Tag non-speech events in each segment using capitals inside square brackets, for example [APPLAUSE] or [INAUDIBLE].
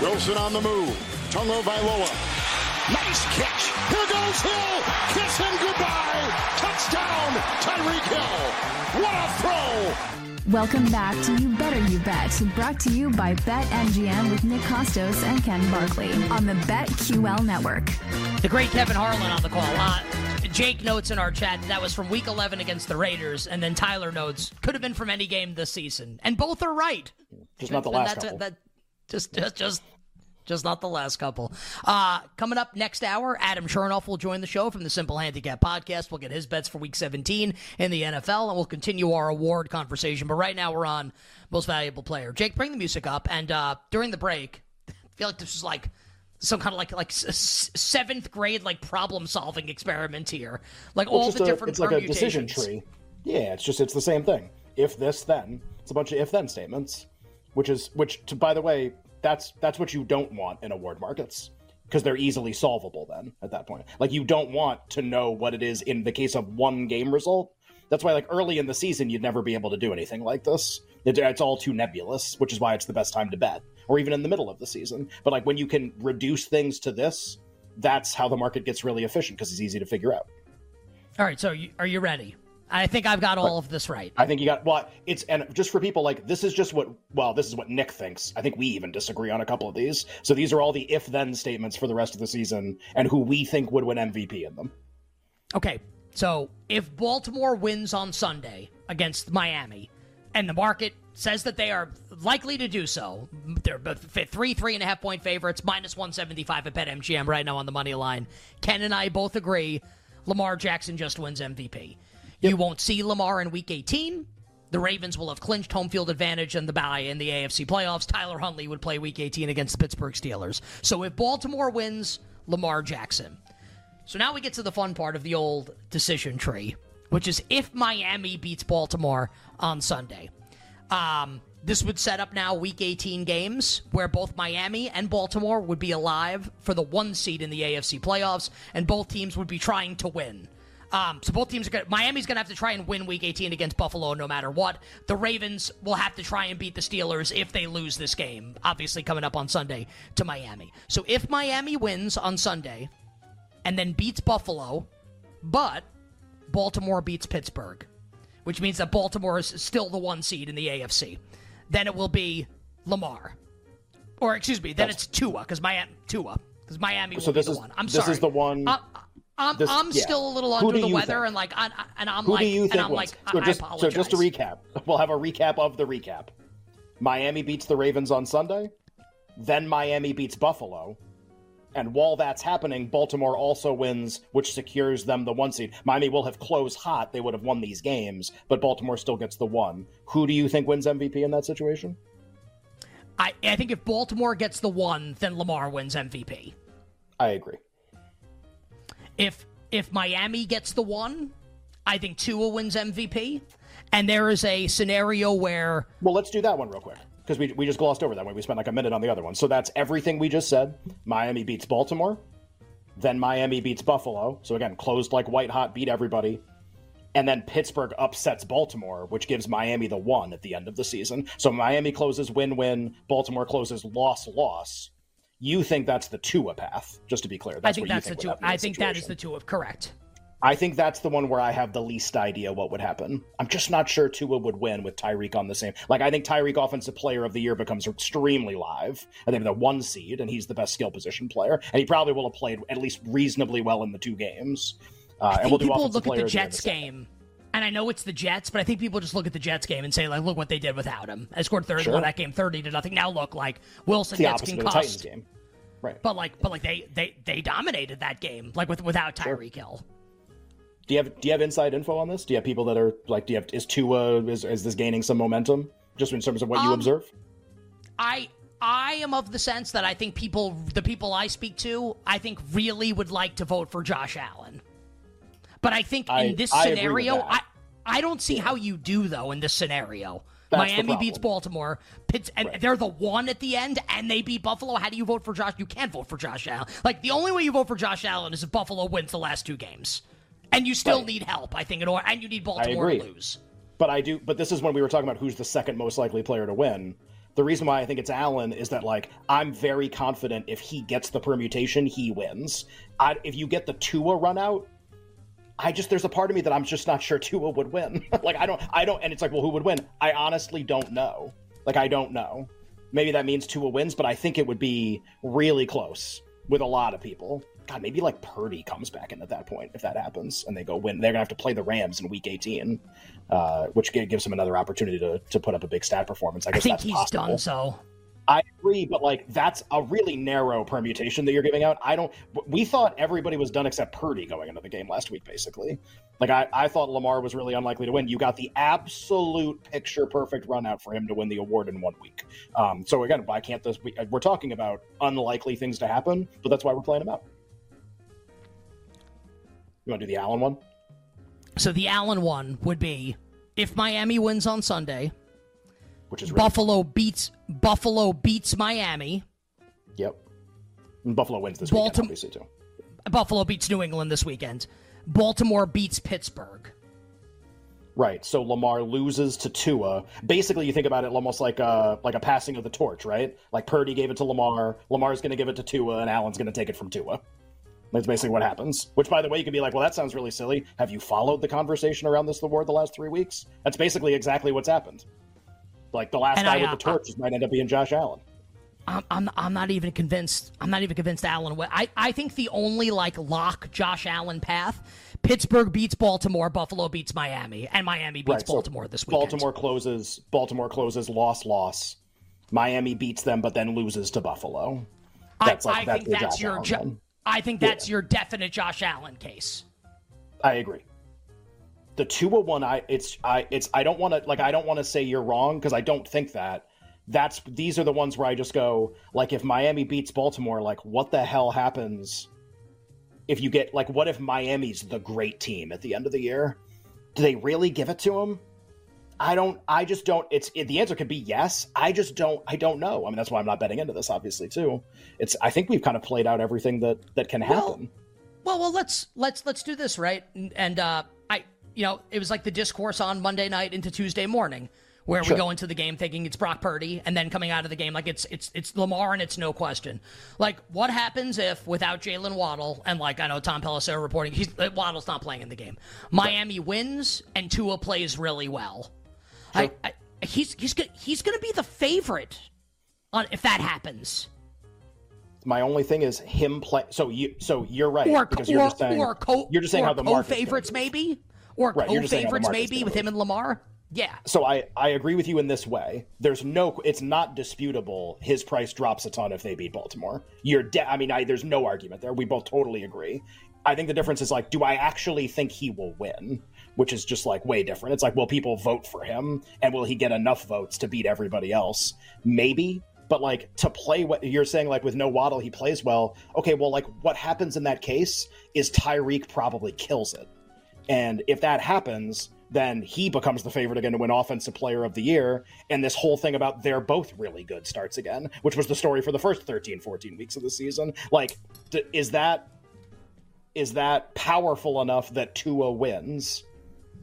Wilson on the move. Tagovailoa. Nice catch. Here goes Hill. Kiss him goodbye. Touchdown, Tyreek Hill. What a throw. Welcome back to You Better You Bet, brought to you by BetMGM with Nick Kostos and Ken Barkley on the BetQL network. The great Kevin Harlan on the call. Uh, Jake notes in our chat that was from week 11 against the Raiders, and then Tyler notes could have been from any game this season. And both are right. Just not the last That's couple. that, just, just, just, just not the last couple. Uh, coming up next hour, Adam Chernoff will join the show from the Simple Handicap Podcast. We'll get his bets for Week 17 in the NFL, and we'll continue our award conversation. But right now, we're on Most Valuable Player. Jake, bring the music up. And uh, during the break, I feel like this is like some kind of like like s- seventh grade like problem solving experiment here. Like Well, all the a- different it's like a decision permutations. tree. Yeah, it's just it's the same thing. If this, then it's a bunch of if then statements, which is which. To, by the way, that's that's what you don't want in award markets because they're easily solvable. Then at that point, like you don't want to know what it is in the case of one game result. That's why, like early in the season, you'd never be able to do anything like this. It, it's all too nebulous, which is why it's the best time to bet, or even in the middle of the season. But like when you can reduce things to this, that's how the market gets really efficient because it's easy to figure out. All right, so you, are you ready? I think I've got all of this right. I think you got well. It's and just for people like this is just what well this is what Nick thinks. I think we even disagree on a couple of these. So these are all the if then statements for the rest of the season and who we think would win MVP in them. Okay, so if Baltimore wins on Sunday against Miami, and the market says that they are likely to do so, they're three, three and a half point favorites, minus 175 at BetMGM right now on the money line. Ken and I both agree Lamar Jackson just wins MVP. You won't see Lamar in week 18. The Ravens will have clinched home field advantage in the bye in the AFC playoffs. Tyler Huntley would play week 18 against the Pittsburgh Steelers. So if Baltimore wins, Lamar Jackson. So now we get to the fun part of the old decision tree, which is if Miami beats Baltimore on Sunday. Um, this would set up now week 18 games where both Miami and Baltimore would be alive for the one seed in the AFC playoffs, and both teams would be trying to win. Um, so both teams are going to, Miami's going to have to try and win week 18 against Buffalo no matter what. The Ravens will have to try and beat the Steelers if they lose this game, obviously coming up on Sunday to Miami. So if Miami wins on Sunday, and then beats Buffalo, but Baltimore beats Pittsburgh, which means that Baltimore is still the one seed in the AFC. Then it will be Lamar, or excuse me, then it's Tua because Miami Tua because Miami will So be the is- one. I'm this sorry. is the one- I, I'm, this- I'm yeah. still a little under the weather, think? and like, I, and I'm Who like, do you and think I'm wins? like, so I, just so just to recap, we'll have a recap of the recap. Miami beats the Ravens on Sunday, then Miami beats Buffalo. And while that's happening, Baltimore also wins, which secures them the one seed. Miami will have closed hot; they would have won these games, but Baltimore still gets the one. Who do you think wins MVP in that situation? I, I think if Baltimore gets the one, then Lamar wins MVP. I agree. If if Miami gets the one, I think Tua wins MVP. And there is a scenario where Well, let's do that one real quick because we, we just glossed over that one. We spent like a minute on the other one. So that's everything we just said. Miami beats Baltimore, then Miami beats Buffalo. So again, closed like white hot, beat everybody. And then Pittsburgh upsets Baltimore, which gives Miami the one at the end of the season. So Miami closes win win, Baltimore closes loss loss. You think that's the Tua path, just to be clear. That's I think that's the think happen in I think that is the two of correct. I think that's the one where I have the least idea what would happen. I'm just not sure Tua would win with Tyreek on the same. Like I think Tyreek Offensive Player of the Year becomes extremely live. I think the one seed, and he's the best skill position player, and he probably will have played at least reasonably well in the two games. Uh, and we'll do people look at the of year in Jets game and I know it's the Jets, but I think people just look at the Jets game and say, like, look what they did without him. I scored third, Sure. won that game thirty to nothing. Now look like Wilson gets concussed, game. Right. but like, but like they they they dominated that game, like with without Tyreek Hill. Do you have do you have inside info on this? Do you have people that are like, do you have is Tua is is this gaining some momentum just in terms of what you Um, observe? I I am of the sense that I think people, the people I speak to, I think really would like to vote for Josh Allen. But I think I- in this I scenario. I I don't see how you do though in this scenario. That's Miami beats. Baltimore, Pitts, and they're the one at the end, and they beat Buffalo. How do you vote for Josh? You can't vote for Josh Allen. Like the only way you vote for Josh Allen is if Buffalo wins the last two games, and you still Right. need help. I think in order, and you need Baltimore to lose. But I do. But this is when we were talking about who's the second most likely player to win. The reason why I think it's Allen is that like I'm very confident if he gets the permutation, he wins. I, if you get the Tua run out, I just there's a part of me that I'm just not sure Tua would win. [LAUGHS] like I don't, I don't, and it's like, well, who would win? I honestly don't know. Like I don't know. Maybe that means Tua wins, but I think it would be really close with a lot of people. God, maybe like Purdy comes back in at that point if that happens, and they go win. They're gonna have to play the Rams in Week 18, uh, which gives them another opportunity to, to put up a big stat performance. I I think he's possible. done so. I agree, but like that's a really narrow permutation that you're giving out. I don't. We thought everybody was done except Purdy going into the game last week, basically. Like I, I thought Lamar was really unlikely to win. You got the absolute picture perfect run out for him to win the award in one week. Um, so again, why can't this? We, we're talking about unlikely things to happen, but that's why we're playing them out. You want to do the Allen one? So the Allen one would be if Miami wins on Sunday, Which is really, Buffalo beats Buffalo beats Miami. Yep. And Buffalo wins this Baltim- weekend, obviously too. Buffalo beats New England this weekend. Baltimore beats Pittsburgh. Right. So Lamar loses to Tua. Basically, you think about it almost like a like a passing of the torch, right? Like Purdy gave it to Lamar, Lamar's going to give it to Tua, and Allen's going to take it from Tua. That's basically what happens. Which, by the way, you can be like, "Well, that sounds really silly." Have you followed the conversation around this award the last three weeks? That's basically exactly what's happened. Like the last And guy I, with uh, the torches might end up being Josh Allen. I'm, I'm I'm not even convinced. I'm not even convinced Allen. I I think the only like lock Josh Allen path. Pittsburgh beats Baltimore. Buffalo beats Miami, and Miami beats Right, so Baltimore this week. Baltimore closes. Baltimore closes. Loss. Loss. Miami beats them, but then loses to Buffalo. That's I, like I that's think that's Josh your. Jo- I think that's your definite Josh Allen case. I agree. The Tua one, I it's I it's I don't want to like I don't want to say you're wrong because I don't think that. That's these are the ones where I just go like if Miami beats Baltimore, like what the hell happens if you get like what if Miami's the great team at the end of the year? Do they really give it to them? I don't. I just don't. It's it, the answer could be yes. I just don't. I don't know. I mean, that's why I'm not betting into this. Obviously, too. It's. I think we've kind of played out everything that that can happen. Well, well, let's let's let's do this right. And, and uh, you know, it was like the discourse on Monday night into Tuesday morning, where Sure. we go into the game thinking it's Brock Purdy, and then coming out of the game like it's it's it's Lamar, and it's no question. Like, what happens if without Jalen Waddle and like I know Tom Pelissero reporting he's uh, Waddle's not playing in the game. Miami wins and Tua plays really well. I, I, he's he's go- he's going to be the favorite on if that happens. My only thing is him play. So you, so you're right or because you're or, just saying or co you're just saying how the market's gonna favorites maybe or Right, you're just saying the co-favorites maybe with him and Lamar. Yeah, So I I agree with you in this way. There's no, it's not disputable. His price drops a ton if they beat Baltimore. You're, de- I mean, I, there's no argument there. We both totally agree. I think the difference is like, do I actually think he will win? Which is just like way different. It's like, will people vote for him, and will he get enough votes to beat everybody else? Maybe, but like to play what you're saying, like with no Waddle, he plays well. Okay, well, like what happens in that case is Tyreek probably kills it. And if that happens, then he becomes the favorite again to win Offensive Player of the Year. And this whole thing about they're both really good starts again, which was the story for the first 13, 14 weeks of the season. Like, d- is that is that powerful enough that Tua wins?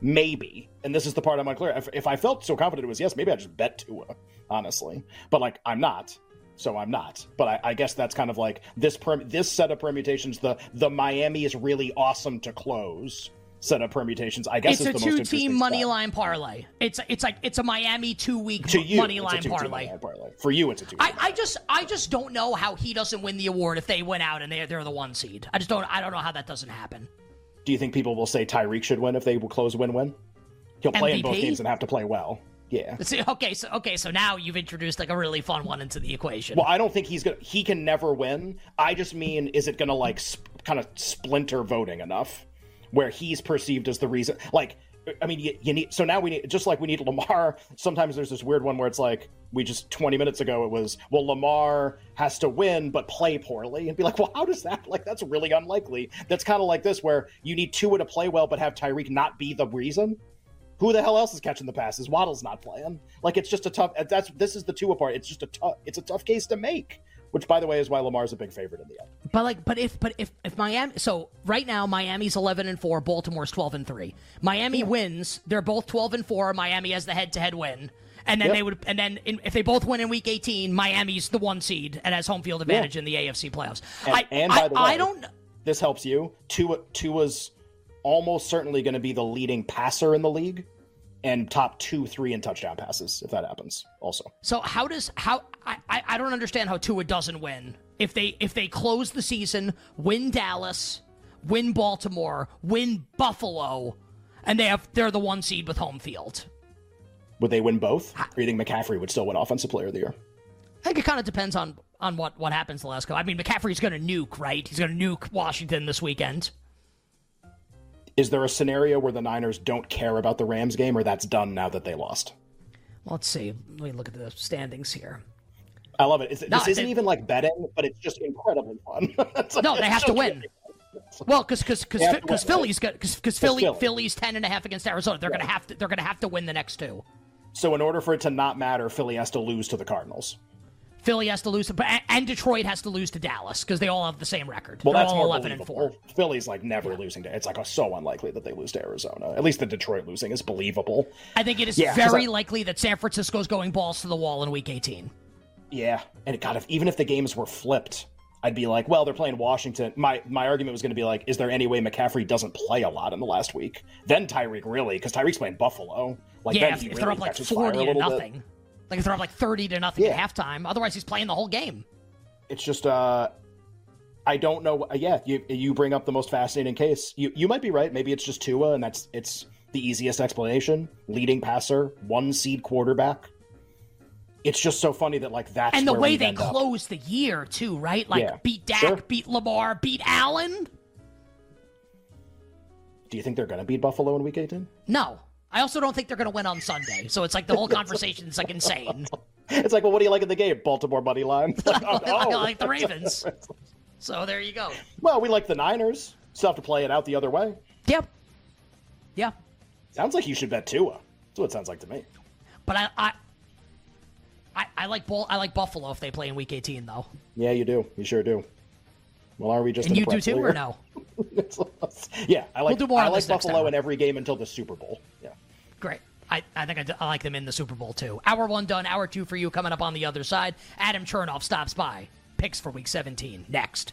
Maybe. And this is the part I'm unclear. If, if I felt so confident it was yes, maybe I just bet Tua, honestly. But like, I'm not. So I'm not. But I, I guess that's kind of like this perm- this set of permutations. The the Miami is really awesome to close set of permutations. I guess it's a the most two-team money spot. line parlay. It's it's like it's a Miami two-week to you. money it's a line parlay. line parlay. For you, it's a two. I, I just I just don't know how he doesn't win the award if they win out and they they're the one seed. I just don't I don't know how that doesn't happen. Do you think people will say Tyreek should win if they will close win-win? He'll play in both games and have to play well. Yeah. See, okay, so okay, so now you've introduced like a really fun one into the equation. Well, I don't think he's gonna. He can never win. I just mean, is it gonna like sp- kind of splinter voting enough, where he's perceived as the reason? Like, I mean, you, you need. So now we need, just like we need Lamar. Sometimes there's this weird one where it's like we just 20 minutes ago it was, well, Lamar has to win but play poorly, and be like, well, how does that? Like, that's really unlikely. That's kind of like this, where you need Tua to play well but have Tyreek not be the reason. Who the hell else is catching the passes? Waddle's not playing. Like it's just a tough. That's this is the two apart. It's just a tough. It's a tough case to make. Which, by the way, is why Lamar's a big favorite in the end. But like, but if, but if, if Miami, so right now Miami's eleven and four, Baltimore's twelve and three. Miami wins, they're both twelve and four. Miami has the head-to-head win, and then Yep. they would, and then in, if they both win in Week eighteen, Miami's the one seed and has home field advantage in the AFC playoffs. And, I, and I, the way, I don't. This helps you. Tua Tua's almost certainly going to be the leading passer in the league, and top two, three in touchdown passes if that happens. Also, So how does how I, I don't understand how Tua doesn't win if they if they close the season, win Dallas, win Baltimore, win Buffalo, and they have they're the one seed with home field. would they win both? Or you think McCaffrey would still win Offensive Player of the Year? I think it kind of depends on on what what happens the last couple. I mean, McCaffrey's going to nuke, right? He's going to nuke Washington this weekend. Is there a scenario where the Niners don't care about the Rams game, or that's done now that they lost? Well, let's see. Let me look at the standings here. I love it. No, this isn't it- even like betting, but it's just incredibly fun. [LAUGHS] Like- No, they have to win. Well, because because They because? Philly's got because Philly Philly. Philly's ten and a half against Arizona. They're gonna have to they're gonna have to win the next two. So in order for it to not matter, Philly has to lose to the Cardinals. Philly has to lose, to, and Detroit has to lose to Dallas because they all have the same record. Well, They're that's all more eleven and believable. four. Philly's like never losing to. It's like so unlikely that they lose to Arizona. At least the Detroit losing is believable. I think it is Yeah, very I- likely that San Francisco's going balls to the wall in Week 18. Yeah, and it, God, if even if the games were flipped, I'd be like, well, they're playing Washington. My my argument was going to be like, is there any way McCaffrey doesn't play a lot in the last week? Then Tyreek really, because Tyreek's playing Buffalo. Like yeah, then if, he if really they're up like forty to little bit. Like if they're up like thirty to nothing Yeah. at halftime. Otherwise, he's playing the whole game. It's just, uh, I don't know. Yeah, you you bring up the most fascinating case. You you might be right. Maybe it's just Tua, and that's it's the easiest explanation. Leading passer, one seed quarterback. It's just so funny that like that's and the way they up. close the year too, right? Like Yeah. beat Dak, Sure. beat Lamar, beat Allen. Do you think they're going to beat Buffalo in Week 18? No, I also don't think they're going to win on Sunday. So it's like the whole conversation is like insane. [LAUGHS] It's like, well, what do you like in the game? Baltimore money line. [LAUGHS] Like, [LAUGHS] oh, I like the Ravens. So there you go. Well, we like the Niners. Still have to play it out the other way. Yep. Yeah. Sounds like you should bet Tua. That's what it sounds like to me. But I, I, I, I like Bull, I like Buffalo if they play in Week 18 though. Yeah, you do. You sure do. Well, are we just And you do too, or no? yeah, I like. We'll do more I like Buffalo in every game until the Super Bowl. Yeah. Great. I, I think I, like them in the Super Bowl too. Hour one done. Hour two for you coming up on the other side. Adam Chernoff stops by. Picks for Week 17 next.